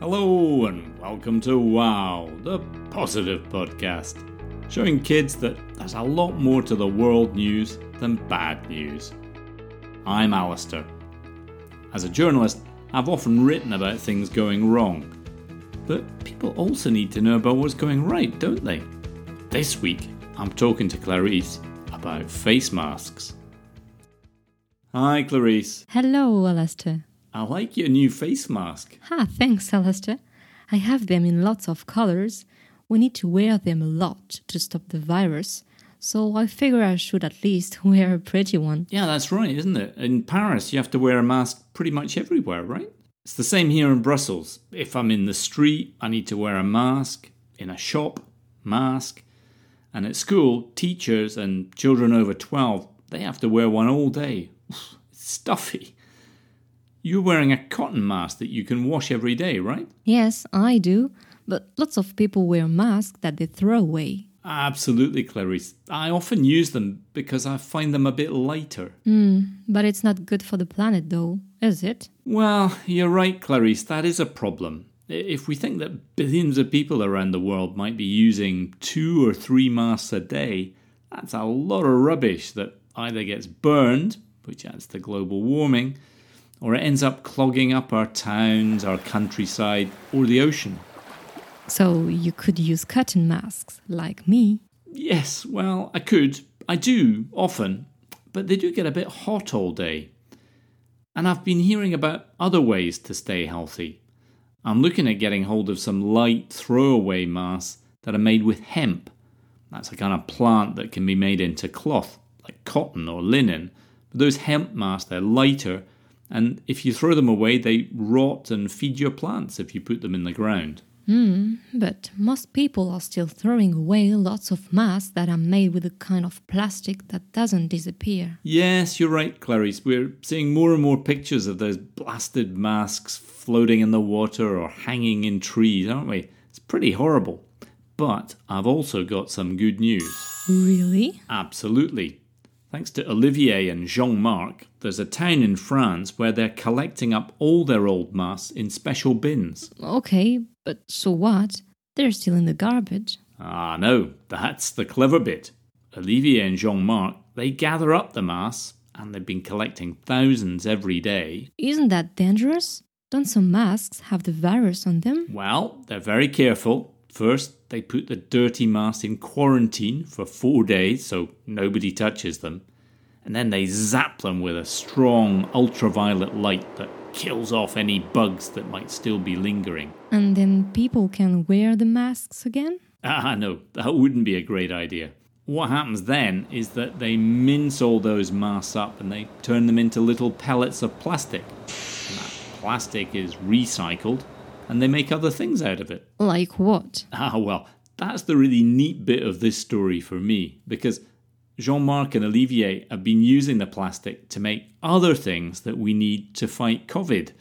Hello, and welcome to WOW, the positive podcast, showing kids that there's a lot more to the world news than bad news. I'm Alistair. As a journalist, I've often written about things going wrong. But people also need to know about what's going right, don't they? This week, I'm talking to Clarice about face masks. Hi, Clarice. Hello, Alistair. I like your new face mask. Ah, thanks, Alistair. I have them in lots of colors. We need to wear them a lot to stop the virus, so I figure I should at least wear a pretty one. Yeah, that's right, isn't it? In Paris, you have to wear a mask pretty much everywhere, right? It's the same here in Brussels. If I'm in the street, I need to wear a mask. In a shop, mask. And at school, teachers and children over 12, they have to wear one all day. It's stuffy. You're wearing a cotton mask that you can wash every day, right? Yes, I do, but lots of people wear masks that they throw away. Absolutely, Clarice. I often use them because I find them a bit lighter. Mm, but it's not good for the planet, though, is it? Well, you're right, Clarice. That is a problem. If we think that billions of people around the world might be using two or three masks a day, that's a lot of rubbish that either gets burned, which adds to global warming, or it ends up clogging up our towns, our countryside, or the ocean. So you could use cotton masks, like me. Yes, well, I could. I do, often. But they do get a bit hot all day. And I've been hearing about other ways to stay healthy. I'm looking at getting hold of some light throwaway masks that are made with hemp. That's a kind of plant that can be made into cloth, like cotton or linen. But those hemp masks, they're lighter, and if you throw them away, they rot and feed your plants if you put them in the ground. Hmm, but most people are still throwing away lots of masks that are made with a kind of plastic that doesn't disappear. Yes, you're right, Clarice. We're seeing more and more pictures of those blasted masks floating in the water or hanging in trees, aren't we? It's pretty horrible. But I've also got some good news. Really? Absolutely. Thanks to Olivier and Jean Marc, there's a town in France where they're collecting up all their old masks in special bins. Okay, but so what? They're still in the garbage. Ah, no, that's the clever bit. Olivier and Jean Marc, they gather up the masks, and they've been collecting thousands every day. Isn't that dangerous? Don't some masks have the virus on them? Well, they're very careful. First, they put the dirty masks in quarantine for four days so nobody touches them. And then they zap them with a strong ultraviolet light that kills off any bugs that might still be lingering. And then people can wear the masks again? Ah, no, that wouldn't be a great idea. What happens then is that they mince all those masks up and they turn them into little pellets of plastic. And that plastic is recycled and they make other things out of it. Like what? Ah, well, that's the really neat bit of this story for me because Jean Marc and Olivier have been using the plastic to make other things that we need to fight COVID,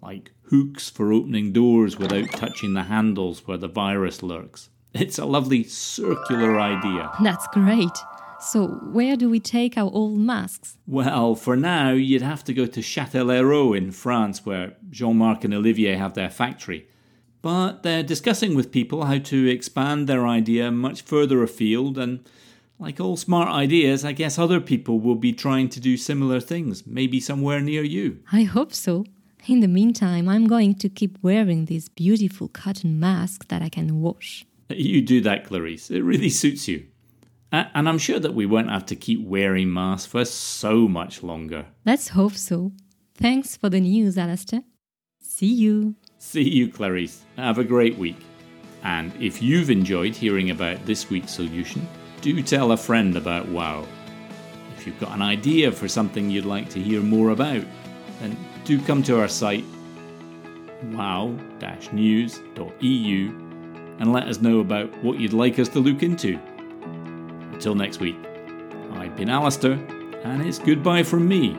like hooks for opening doors without touching the handles where the virus lurks. It's a lovely circular idea. That's great. So, where do we take our old masks? Well, for now, you'd have to go to Châtellerault in France, where Jean Marc and Olivier have their factory. But they're discussing with people how to expand their idea much further afield, and like all smart ideas, I guess other people will be trying to do similar things, maybe somewhere near you. I hope so. In the meantime, I'm going to keep wearing this beautiful cotton mask that I can wash. You do that, Clarice. It really suits you. And I'm sure that we won't have to keep wearing masks for so much longer. Let's hope so. Thanks for the news, Alistair. See you. See you, Clarice. Have a great week. And if you've enjoyed hearing about this week's solution, do tell a friend about WOW. If you've got an idea for something you'd like to hear more about, then do come to our site wow-news.eu and let us know about what you'd like us to look into. Until next week, I've been Alistair, and it's goodbye from me.